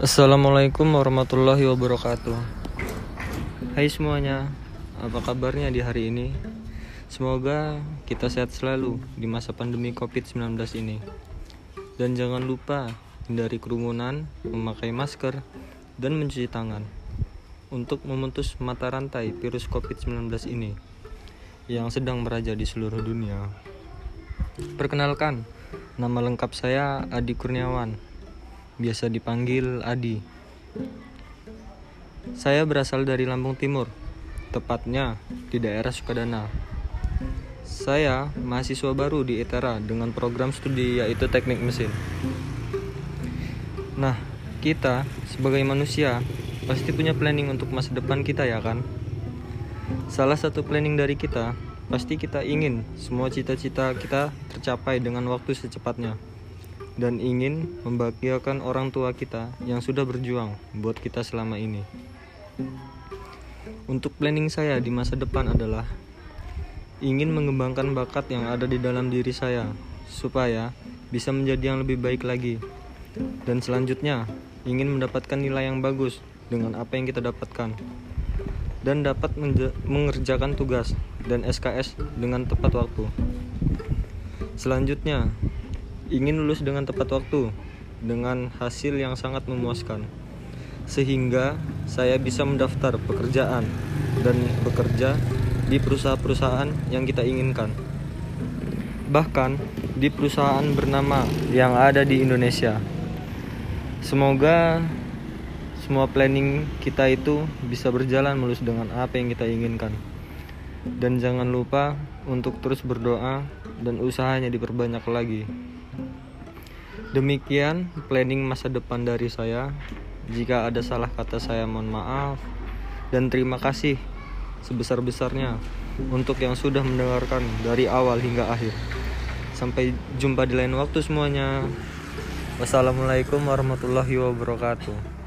Assalamualaikum warahmatullahi wabarakatuh. Hai semuanya Apa kabarnya di hari ini? Semoga kita sehat selalu di masa pandemi COVID-19 ini. Dan jangan lupa hindari kerumunan, memakai masker, dan mencuci tangan Untuk memutus mata rantai virus COVID-19 ini Yang sedang meraja di seluruh dunia. Perkenalkan, nama lengkap saya Adi Kurniawan biasa dipanggil Adi. Saya berasal dari Lampung Timur, tepatnya di daerah Sukadana. Saya mahasiswa baru di ITERA dengan program studi yaitu teknik mesin. Nah, kita sebagai manusia pasti punya planning untuk masa depan kita ya kan? Salah satu planning dari kita pasti kita ingin semua cita-cita kita tercapai dengan waktu secepatnya dan ingin membahagiakan orang tua kita yang sudah berjuang buat kita selama ini. Untuk planning saya di masa depan adalah ingin mengembangkan bakat yang ada di dalam diri saya supaya bisa menjadi yang lebih baik lagi. Dan selanjutnya, ingin mendapatkan nilai yang bagus dengan apa yang kita dapatkan dan dapat mengerjakan tugas dan SKS dengan tepat waktu. Selanjutnya, ingin lulus dengan tepat waktu dengan hasil yang sangat memuaskan. Sehingga saya bisa mendaftar pekerjaan dan bekerja di perusahaan-perusahaan yang kita inginkan. Bahkan di perusahaan bernama yang ada di Indonesia. Semoga semua planning kita itu bisa berjalan mulus dengan apa yang kita inginkan. Dan jangan lupa untuk terus berdoa dan usahanya diperbanyak lagi Demikian planning masa depan dari saya. Jika ada salah kata saya mohon maaf dan terima kasih sebesar-besarnya untuk yang sudah mendengarkan dari awal hingga akhir. Sampai jumpa di lain waktu semuanya. Wassalamualaikum warahmatullahi wabarakatuh.